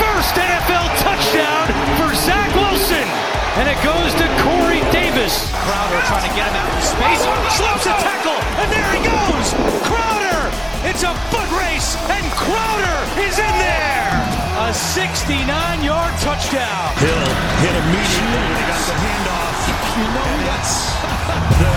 First NFL touchdown for Zach Wilson. And it goes to Corey Davis. Crowder trying to get him out of space. Slips a tackle. And there he goes. Crowder. It's a foot race. And Crowder is in there. A 69-yard touchdown. Hill hit immediately when he got the handoff. You know that's the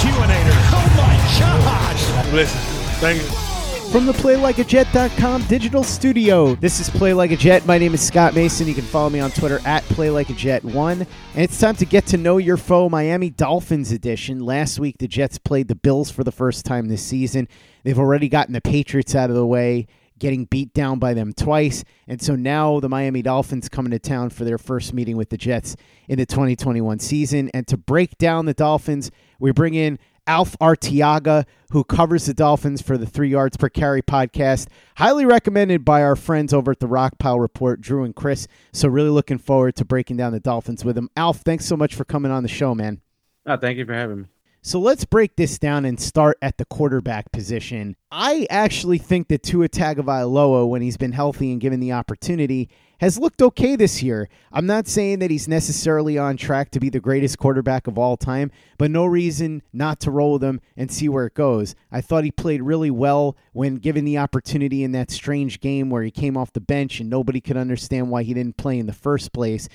Q-inator. Oh my gosh. Listen, thank you. From the PlayLikeAJet.com digital studio, this is Play Like a Jet. My name is Scott Mason. You can follow me on Twitter at PlayLikeAJet1. And it's time to get to know your foe, Miami Dolphins edition. Last week, the Jets played the Bills for the first time this season. They've already gotten the Patriots out of the way, getting beat down by them twice. And so now the Miami Dolphins coming to town for their first meeting with the Jets in the 2021 season. And to break down the Dolphins, we bring in Alf Arteaga, who covers the Dolphins for the Three Yards Per Carry podcast. Highly recommended by our friends over at the Rock Pile Report, Drew and Chris. So, really looking forward to breaking down the Dolphins with him. Alf, thanks so much for coming on the show, man. Oh, thank you for having me. So let's break this down and start at the quarterback position. I actually think that Tua Tagovailoa, when he's been healthy and given the opportunity, has looked okay this year. I'm not saying that he's necessarily on track to be the greatest quarterback of all time, but no reason not to roll with him and see where it goes. I thought he played really well when given the opportunity in that strange game where he came off the bench and nobody could understand why he didn't play in the first place.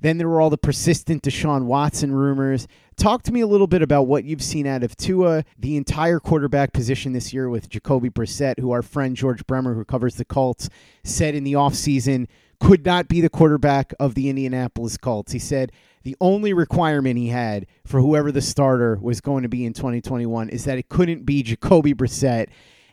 Then there were all the persistent Deshaun Watson rumors. Talk to me a little bit about what you've seen out of Tua, the entire quarterback position this year with Jacoby Brissett, who our friend George Bremer, who covers the Colts, said in the offseason could not be the quarterback of the Indianapolis Colts. He said the only requirement he had for whoever the starter was going to be in 2021 is that it couldn't be Jacoby Brissett.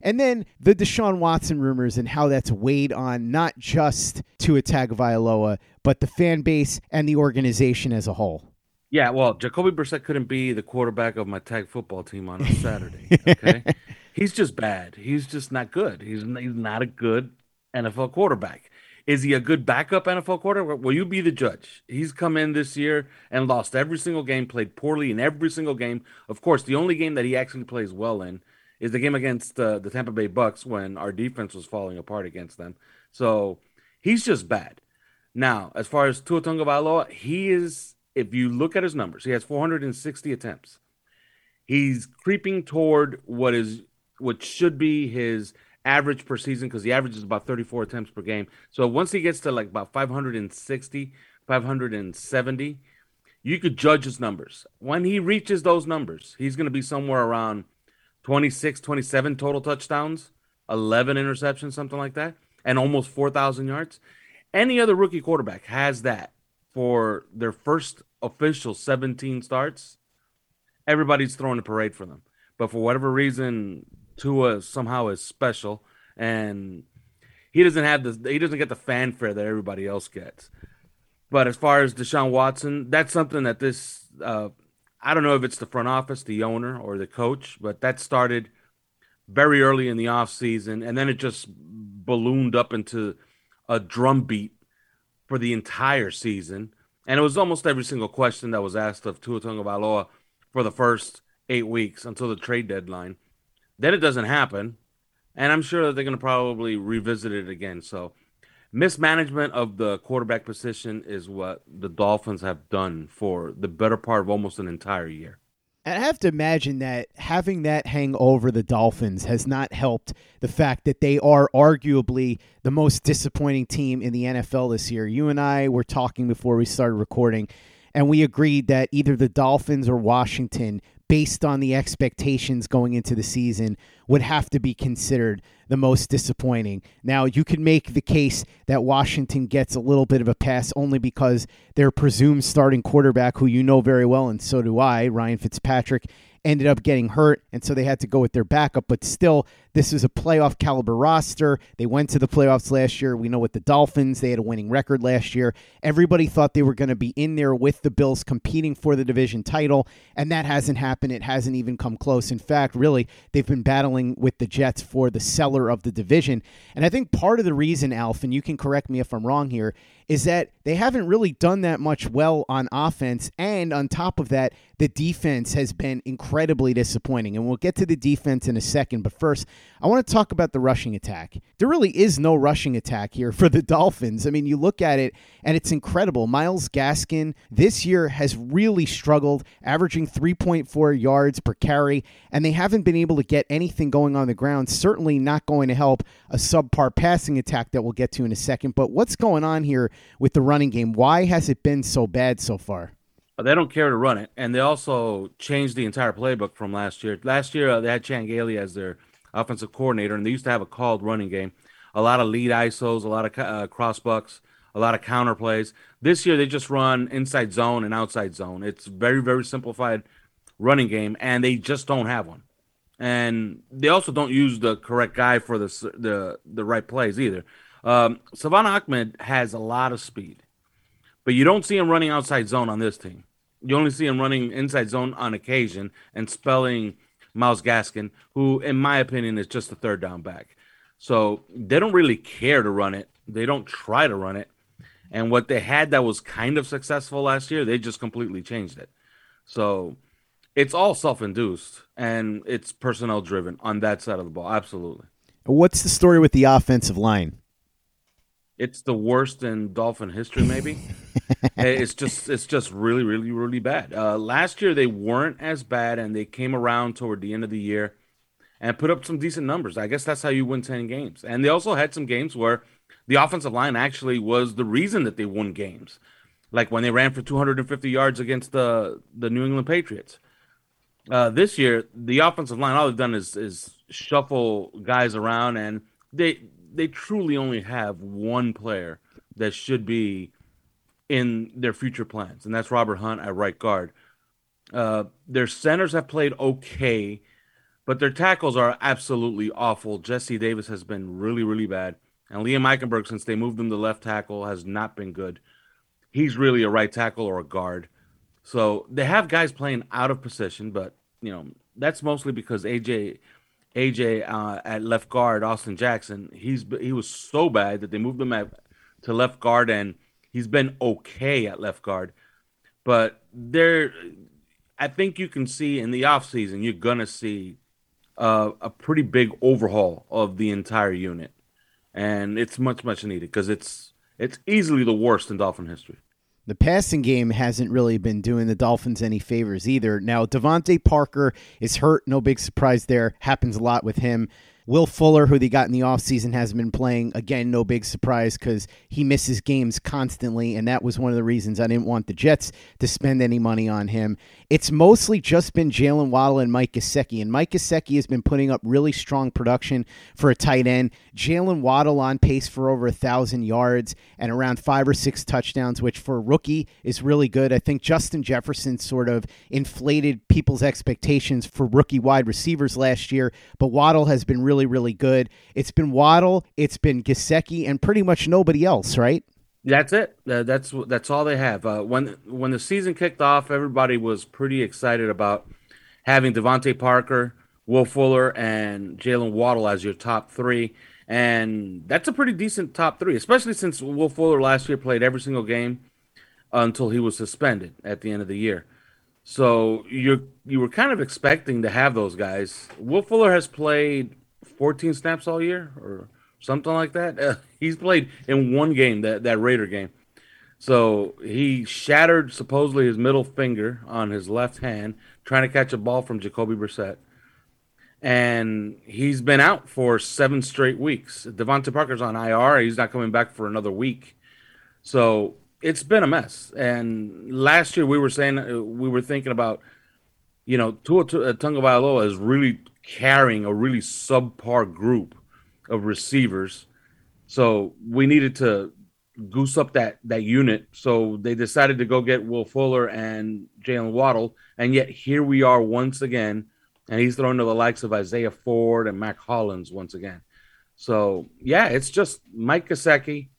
And then the Deshaun Watson rumors and how that's weighed on not just Tua Tagovailoa, but the fan base and the organization as a whole. Yeah, well, Jacoby Brissett couldn't be the quarterback of my tag football team on a Saturday. Okay, he's just bad. He's just not good. He's he's not a good NFL quarterback. Is he a good backup NFL quarterback? Will you be the judge? He's come in this year and lost every single game, played poorly in every single game. Of course, the only game that he actually plays well in is the game against uh, the Tampa Bay Bucks when our defense was falling apart against them. So he's just bad. Now, as far as Tua Tagovailoa, he is. If you look at his numbers, he has 460 attempts. He's creeping toward what is what should be his average per season because the average is about 34 attempts per game. So once he gets to like about 560, 570, you could judge his numbers. When he reaches those numbers, he's going to be somewhere around 26, 27 total touchdowns, 11 interceptions, something like that, and almost 4,000 yards. Any other rookie quarterback has that for their first official 17 starts. Everybody's throwing a parade for them. But for whatever reason, Tua somehow is special, and he doesn't have the he doesn't get the fanfare that everybody else gets. But as far as Deshaun Watson, that's something that this uh, I don't know if it's the front office, the owner, or the coach, but that started very early in the off season, and then it just ballooned up into a drumbeat for the entire season. And it was almost every single question that was asked of Tua Tagovailoa for the first eight weeks until the trade deadline. Then it doesn't happen, and I'm sure that they're going to probably revisit it again. So, mismanagement of the quarterback position is what the Dolphins have done for the better part of almost an entire year. And I have to imagine that having that hang over the Dolphins has not helped the fact that they are arguably the most disappointing team in the NFL this year. You and I were talking before we started recording, and we agreed that either the Dolphins or Washington, based on the expectations going into the season, would have to be considered the most disappointing. Now, you can make the case that Washington gets a little bit of a pass only because their presumed starting quarterback, who you know very well, and so do I, Ryan Fitzpatrick, ended up getting hurt, and so they had to go with their backup. But still, this is a playoff caliber roster. They went to the playoffs last year. We know with the Dolphins, they had a winning record last year. Everybody thought they were going to be in there with the Bills competing for the division title, and that hasn't happened. It hasn't even come close. In fact, really, they've been battling with the Jets for the cellar of the division. And I think part of the reason, Alf, and you can correct me if I'm wrong here, is that they haven't really done that much well on offense. And on top of that, the defense has been incredibly disappointing. And we'll get to the defense in a second. But first, I want to talk about the rushing attack. There really is no rushing attack here for the Dolphins. I mean, you look at it and it's incredible. Myles Gaskin this year has really struggled, averaging 3.4 yards per carry, and they haven't been able to get anything going on the ground. Certainly not going to help a subpar passing attack that we'll get to in a second. But what's going on here with the running game? Why has it been so bad so far? They don't care to run it, and they also changed the entire playbook from last year. Last year, uh, they had Chan Gailey as their offensive coordinator, and they used to have a called running game, a lot of lead ISOs, a lot of uh, cross bucks, a lot of counter plays. This year, they just run inside zone and outside zone. It's very, very simplified running game, and they just don't have one. And they also don't use the correct guy for the the the right plays either. Um, Ahmed has a lot of speed, but you don't see him running outside zone on this team. You only see him running inside zone on occasion and spelling Myles Gaskin, who, in my opinion, is just a third down back. So they don't really care to run it. They don't try to run it. And what they had that was kind of successful last year, they just completely changed it. So it's all self induced and it's personnel driven on that side of the ball. Absolutely. What's the story with the offensive line? It's the worst in Dolphin history, maybe. it's just it's just really, really, really bad. Uh, last year they weren't as bad, and they came around toward the end of the year and put up some decent numbers. I guess that's how you win ten games. And they also had some games where the offensive line actually was the reason that they won games, like when they ran for 250 yards against the the New England Patriots. Uh, this year, the offensive line all they've done is is shuffle guys around, and they they truly only have one player that should be in their future plans, and that's Robert Hunt at right guard. Uh, their centers have played okay, but their tackles are absolutely awful. Jesse Davis has been really, really bad, and Liam Eichenberg, since they moved him to left tackle, has not been good. He's really a right tackle or a guard. So they have guys playing out of position, but you know that's mostly because AJ AJ uh, at left guard, Austin Jackson, he's he was so bad that they moved him at, to left guard, and he's been okay at left guard. But there, I think you can see in the offseason, you're gonna see uh, a pretty big overhaul of the entire unit, and it's much much needed because it's it's easily the worst in Dolphin history. The passing game hasn't really been doing the Dolphins any favors either. Now, DeVante Parker is hurt. No big surprise there. Happens a lot with him. Will Fuller, who they got in the offseason, hasn't been playing. Again, no big surprise because he misses games constantly, and that was one of the reasons I didn't want the Jets to spend any money on him. It's mostly just been Jaylen Waddle and Mike Gesicki, and Mike Gesicki has been putting up really strong production for a tight end. Jaylen Waddle on pace for over a thousand yards and around five or six touchdowns, which for a rookie is really good. I think Justin Jefferson sort of inflated people's expectations for rookie wide receivers last year, but Waddle has been really, really really good. It's been Waddle, it's been Gesicki, and pretty much nobody else, right? That's it. Uh, that's that's all they have. Uh, when when the season kicked off, everybody was pretty excited about having DeVante Parker, Will Fuller, and Jaylen Waddle as your top three, and that's a pretty decent top three, especially since Will Fuller last year played every single game until he was suspended at the end of the year. So you you were kind of expecting to have those guys. Will Fuller has played 14 snaps all year, or something like that. Uh, he's played in one game, that that Raider game. So he shattered supposedly his middle finger on his left hand trying to catch a ball from Jacoby Brissett. And he's been out for seven straight weeks. DeVante Parker's on IR. He's not coming back for another week. So it's been a mess. And last year we were saying uh, we were thinking about, you know, Tua uh, Tagovailoa is really carrying a really subpar group of receivers. So we needed to goose up that that unit. So they decided to go get Will Fuller and Jaylen Waddle, and yet here we are once again, and he's thrown to the likes of Isaiah Ford and Mack Hollins once again. So yeah, it's just Mike Gesicki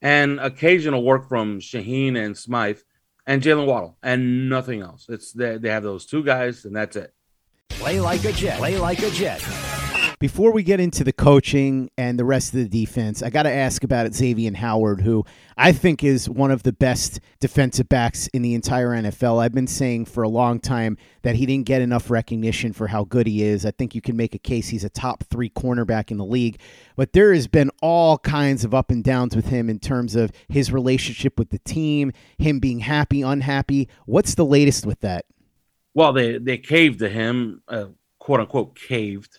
and occasional work from Shaheen and Smythe and Jaylen Waddle and nothing else. It's they, they have those two guys and that's it. Play like a jet. Play like a jet. Before we get into the coaching and the rest of the defense, I got to ask about Xavier Howard, who I think is one of the best defensive backs in the entire NFL. I've been saying for a long time that he didn't get enough recognition for how good he is. I think you can make a case he's a top three cornerback in the league, but there has been all kinds of up and downs with him in terms of his relationship with the team, him being happy, unhappy. What's the latest with that? Well, they they caved to him, uh, quote unquote, caved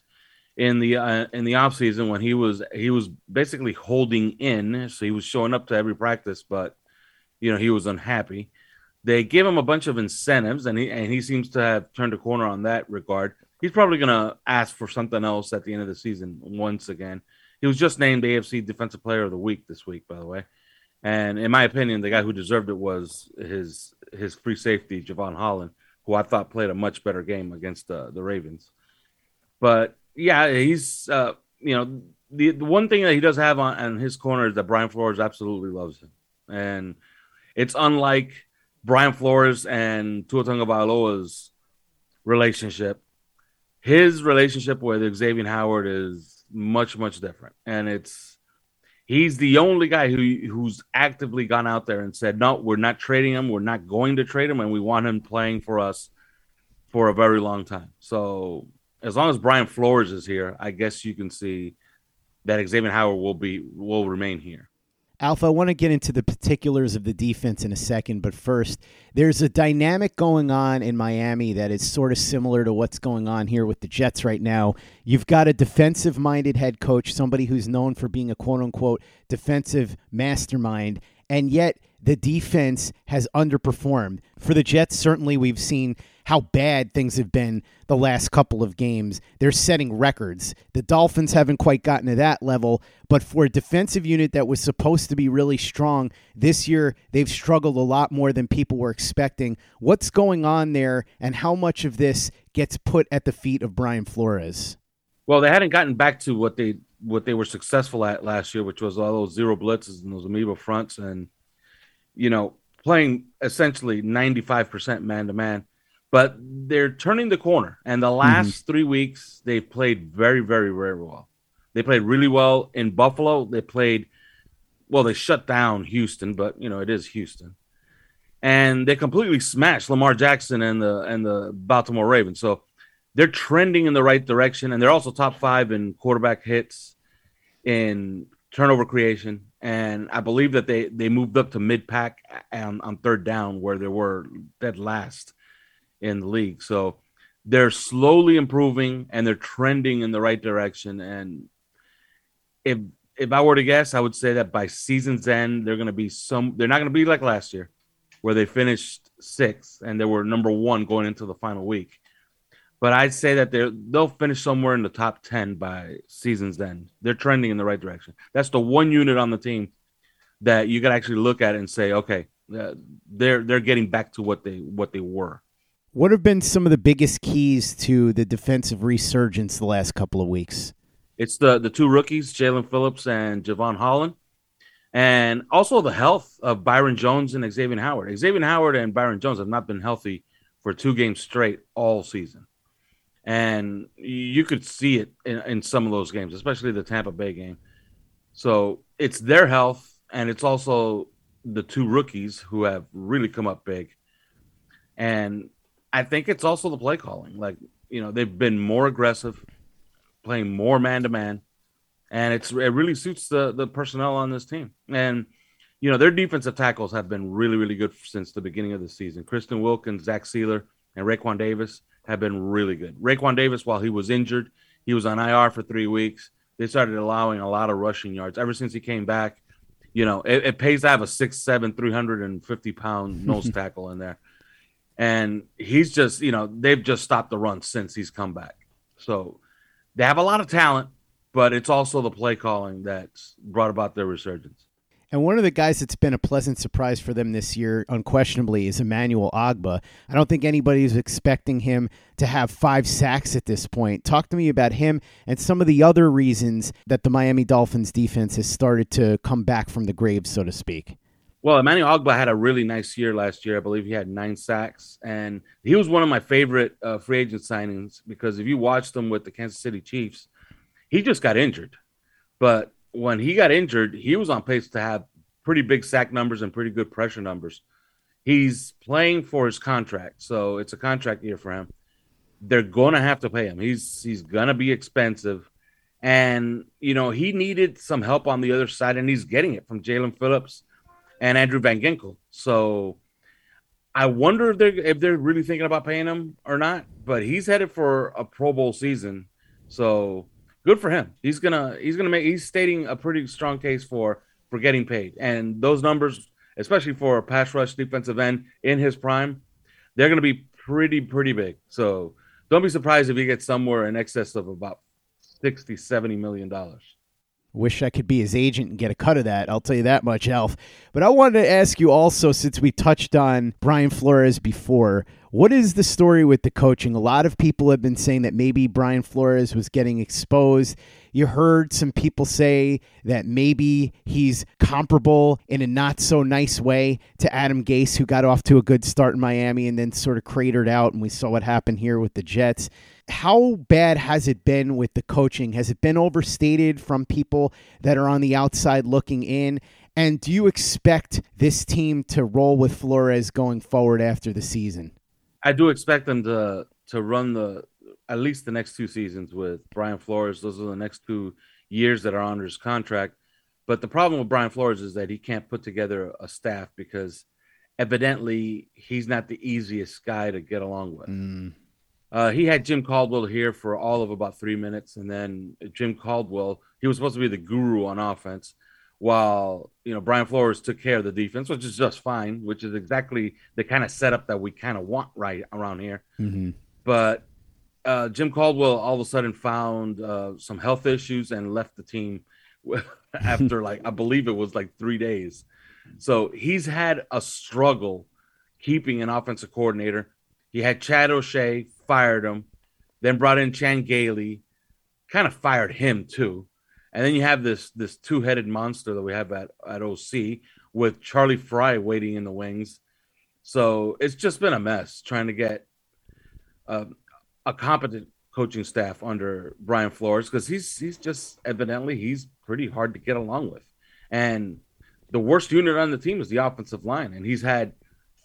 in the uh, in the off season when he was he was basically holding in, so he was showing up to every practice, but you know he was unhappy. They gave him a bunch of incentives, and he and he seems to have turned a corner on that regard. He's probably going to ask for something else at the end of the season once again. He was just named AFC Defensive Player of the Week this week, by the way. And in my opinion, the guy who deserved it was his his free safety, Jevon Holland, who I thought played a much better game against the, the Ravens. But yeah, he's uh, you know the, the one thing that he does have on, on his corner is that Brian Flores absolutely loves him, and it's unlike Brian Flores and Tua Tagovailoa's relationship. His relationship with Xavier Howard is much much different, and it's he's the only guy who who's actively gone out there and said, "No, we're not trading him. We're not going to trade him, and we want him playing for us for a very long time." So as long as Brian Flores is here, I guess you can see that Xavier Howard will be will remain here. Alf, I want to get into the particulars of the defense in a second, but first, there's a dynamic going on in Miami that is sort of similar to what's going on here with the Jets right now. You've got a defensive minded head coach, somebody who's known for being a quote unquote defensive mastermind, and yet the defense has underperformed. For the Jets, certainly we've seen how bad things have been the last couple of games. They're setting records. The Dolphins haven't quite gotten to that level, but for a defensive unit that was supposed to be really strong this year, they've struggled a lot more than people were expecting. What's going on there, and how much of this gets put at the feet of Brian Flores? Well, they hadn't gotten back to what they what they were successful at last year, which was all those zero blitzes and those amoeba fronts, and you know playing essentially ninety five percent man to man but they're turning the corner. And the last mm-hmm. three weeks, they've played very, very, very well. They played really well in Buffalo. They played, well, they shut down Houston, but you know it is Houston, and they completely smashed Lamar Jackson and the and the Baltimore Ravens. So they're trending in the right direction, and they're also top five in quarterback hits, in turnover creation, and I believe that they they moved up to mid pack on, on third down where they were dead last in the league. So they're slowly improving and they're trending in the right direction. And if if I were to guess, I would say that by season's end, they're going to be some. They're not going to be like last year, where they finished sixth and they were number one going into the final week. But I'd say that they they'll finish somewhere in the top ten by season's end. They're trending in the right direction. That's the one unit on the team that you could actually look at and say, okay, uh, they're they're getting back to what they what they were. What have been some of the biggest keys to the defensive resurgence the last couple of weeks? It's the the two rookies, Jaelan Phillips and Jevon Holland, and also the health of Byron Jones and Xavier Howard. Xavier Howard and Byron Jones have not been healthy for two games straight all season, and you could see it in, in some of those games, especially the Tampa Bay game. So it's their health, and it's also the two rookies who have really come up big. And I think it's also the play calling. Like, you know, they've been more aggressive, playing more man to man, and it's it really suits the the personnel on this team. And you know, their defensive tackles have been really, really good since the beginning of the season. Christian Wilkins, Zach Sieler, and Raekwon Davis have been really good. Raekwon Davis, while he was injured, he was on IR for three weeks. They started allowing a lot of rushing yards ever since he came back. You know, it, it pays to have a six, seven, 350 pound nose tackle in there. And he's just, you know, they've just stopped the run since he's come back. So they have a lot of talent, but it's also the play calling that's brought about their resurgence. And one of the guys that's been a pleasant surprise for them this year, unquestionably, is Emmanuel Ogbah. I don't think anybody's expecting him to have five sacks at this point. Talk to me about him and some of the other reasons that the Miami Dolphins defense has started to come back from the grave, so to speak. Well, Emmanuel Ogbah had a really nice year last year. I believe he had nine sacks, and he was one of my favorite uh, free agent signings because if you watched him with the Kansas City Chiefs, he just got injured. But when he got injured, he was on pace to have pretty big sack numbers and pretty good pressure numbers. He's playing for his contract, so it's a contract year for him. They're going to have to pay him. He's he's going to be expensive, and you know he needed some help on the other side, and he's getting it from Jaelan Phillips and Andrew Van Ginkel. So I wonder if they're if they're really thinking about paying him or not. But he's headed for a Pro Bowl season, so good for him. He's gonna he's gonna make he's stating a pretty strong case for for getting paid, and those numbers, especially for a pass rush defensive end in his prime, they're gonna be pretty pretty big. So don't be surprised if he gets somewhere in excess of about 60 70 million dollars Wish I could be his agent and get a cut of that. I'll tell you that much, Alf. But I wanted to ask you also, since we touched on Brian Flores before, what is the story with the coaching? A lot of people have been saying that maybe Brian Flores was getting exposed. You heard some people say that maybe he's comparable in a not so nice way to Adam Gase, who got off to a good start in Miami and then sort of cratered out. And we saw what happened here with the Jets how bad has it been with the coaching? Has it been overstated from people that are on the outside looking in? And do you expect this team to roll with Flores going forward after the season? I do expect them to to run the at least the next two seasons with Brian Flores. Those are the next two years that are under his contract. But the problem with Brian Flores is that he can't put together a staff because evidently he's not the easiest guy to get along with. Mm. Uh, he had Jim Caldwell here for all of about three minutes, and then Jim Caldwell, he was supposed to be the guru on offense, while you know Brian Flores took care of the defense, which is just fine, which is exactly the kind of setup that we kind of want right around here. Mm-hmm. But uh, Jim Caldwell all of a sudden found uh, some health issues and left the team after like I believe it was like three days. So he's had a struggle keeping an offensive coordinator. He had Chad O'Shea fired him, then brought in Chan Gailey, kind of fired him too. And then you have this this two-headed monster that we have at, at OC with Charlie Frye waiting in the wings. So it's just been a mess trying to get uh, a competent coaching staff under Brian Flores because he's he's just evidently he's pretty hard to get along with. And the worst unit on the team is the offensive line, and he's had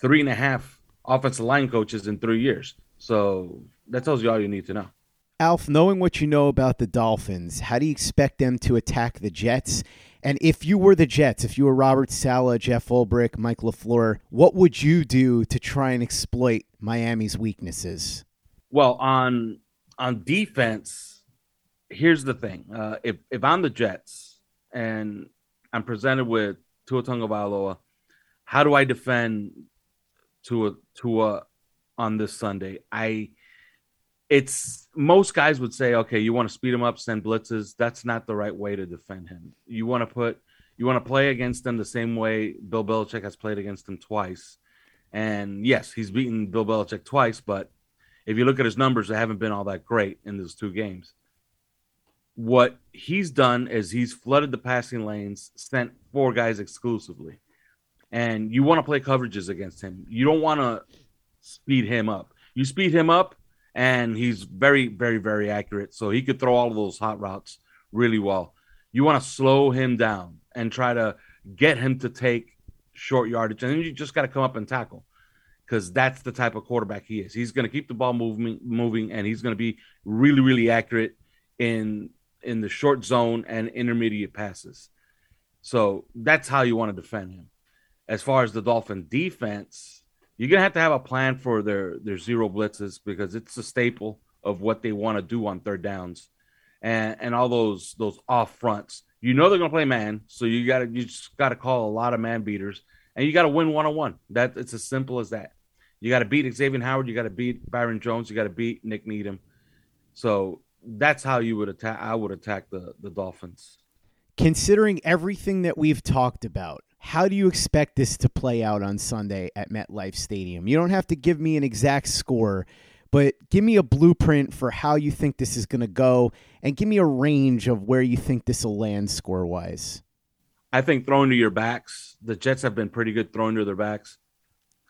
three and a half offensive line coaches in three years. So that tells you all you need to know. Alf, knowing what you know about the Dolphins, how do you expect them to attack the Jets? And if you were the Jets, if you were Robert Saleh, Jeff Ulbrich, Mike LaFleur, what would you do to try and exploit Miami's weaknesses? Well, on on defense, here's the thing: uh, if if I'm the Jets and I'm presented with Tua Tagovailoa, how do I defend Tua Tua on this Sunday. I it's most guys would say, okay, you want to speed him up, send blitzes. That's not the right way to defend him. You want to put you want to play against them the same way Bill Belichick has played against him twice. And yes, he's beaten Bill Belichick twice, but if you look at his numbers, they haven't been all that great in those two games. What he's done is he's flooded the passing lanes, sent four guys exclusively. And you want to play coverages against him. You don't want to speed him up. You speed him up, and he's very, very, very accurate. So he could throw all of those hot routes really well. You want to slow him down and try to get him to take short yardage, and then you just got to come up and tackle because that's the type of quarterback he is. He's going to keep the ball moving, moving, and he's going to be really, really accurate in in the short zone and intermediate passes. So that's how you want to defend him. As far as the Dolphin defense, you're gonna have to have a plan for their their zero blitzes because it's a staple of what they want to do on third downs, and and all those those off fronts. You know they're gonna play man, so you gotta you just gotta call a lot of man beaters, and you gotta win one on one. That it's as simple as that. You got to beat Xavier Howard. You got to beat Byron Jones. You got to beat Nik Needham. So that's how you would attack. I would attack the the Dolphins. Considering everything that we've talked about, how do you expect this to play out on Sunday at MetLife Stadium? You don't have to give me an exact score, but give me a blueprint for how you think this is going to go and give me a range of where you think this will land score wise. I think throwing to your backs, the Jets have been pretty good throwing to their backs.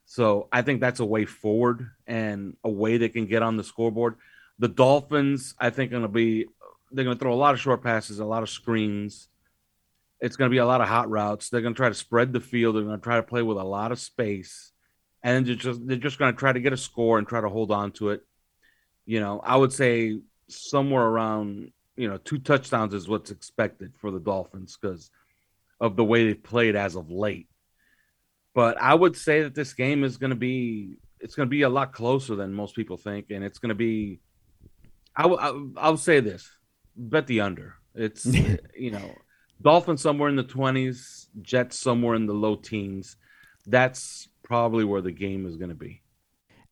So I think that's a way forward and a way they can get on the scoreboard. The Dolphins, I think, going to be they're going to throw a lot of short passes, a lot of screens. It's going to be a lot of hot routes. They're going to try to spread the field. They're going to try to play with a lot of space, and they're just they're just going to try to get a score and try to hold on to it. You know, I would say somewhere around you know two touchdowns is what's expected for the Dolphins because of the way they've played as of late. But I would say that this game is going to be it's going to be a lot closer than most people think, and it's going to be. I will I'll say this: bet the under. It's you know, Dolphins somewhere in the twenties, Jets somewhere in the low teens. That's probably where the game is going to be.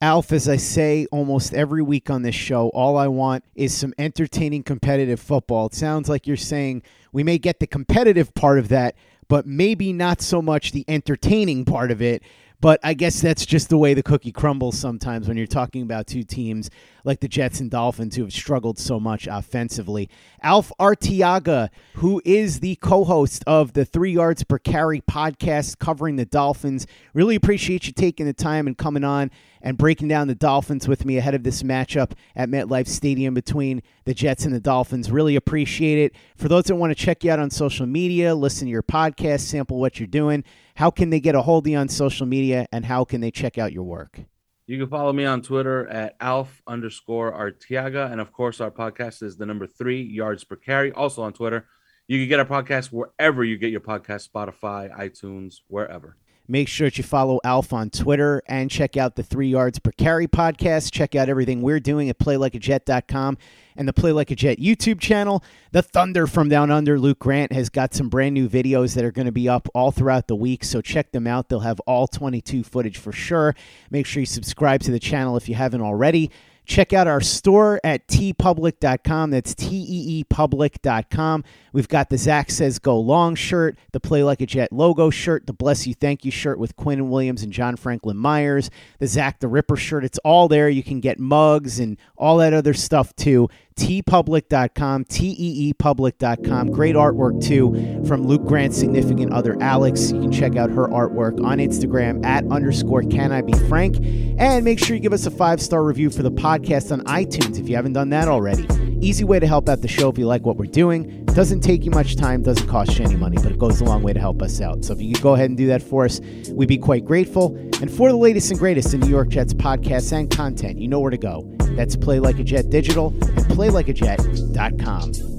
Alf, as I say almost every week on this show, all I want is some entertaining competitive football. It sounds like you're saying we may get the competitive part of that, but maybe not so much the entertaining part of it. But I guess that's just the way the cookie crumbles sometimes when you're talking about two teams like the Jets and Dolphins who have struggled so much offensively. Alf Arteaga, who is the co host of the Three Yards Per Carry podcast covering the Dolphins, really appreciate you taking the time and coming on and breaking down the Dolphins with me ahead of this matchup at MetLife Stadium between the Jets and the Dolphins. Really appreciate it. For those that want to check you out on social media, listen to your podcast, sample what you're doing, how can they get a hold of you on social media and how can they check out your work? You can follow me on Twitter at Alf underscore Arteaga. And of course, our podcast is the number three yards per carry, also on Twitter. You can get our podcast wherever you get your podcast Spotify, iTunes, wherever. Make sure that you follow Alf on Twitter and check out the Three Yards Per Carry podcast. Check out everything we're doing at playlikeajet.com and the Play Like a Jet YouTube channel. The Thunder from Down Under, Luke Grant, has got some brand new videos that are going to be up all throughout the week, so check them out. They'll have all 22 footage for sure. Make sure you subscribe to the channel if you haven't already. Check out our store at teepublic.com. That's T-E-E public.com. We've got the Zach Says Go Long shirt, the Play Like a Jet logo shirt, the Bless You Thank You shirt with Quinnen Williams and John Franklin Myers, the Zach the Ripper shirt. It's all there. You can get mugs and all that other stuff too teepublic.com, T-E-E public.com. Great artwork, too, from Luke Grant's significant other, Alex. You can check out her artwork on Instagram at underscore can I be frank. And make sure you give us a five-star review for the podcast on iTunes if you haven't done that already. Easy way to help out the show if you like what we're doing. Doesn't take you much time, doesn't cost you any money, but it goes a long way to help us out. So if you could go ahead and do that for us, we'd be quite grateful. And for the latest and greatest in New York Jets podcasts and content, you know where to go. That's Play Like a Jet Digital and PlayLikeAJet.com.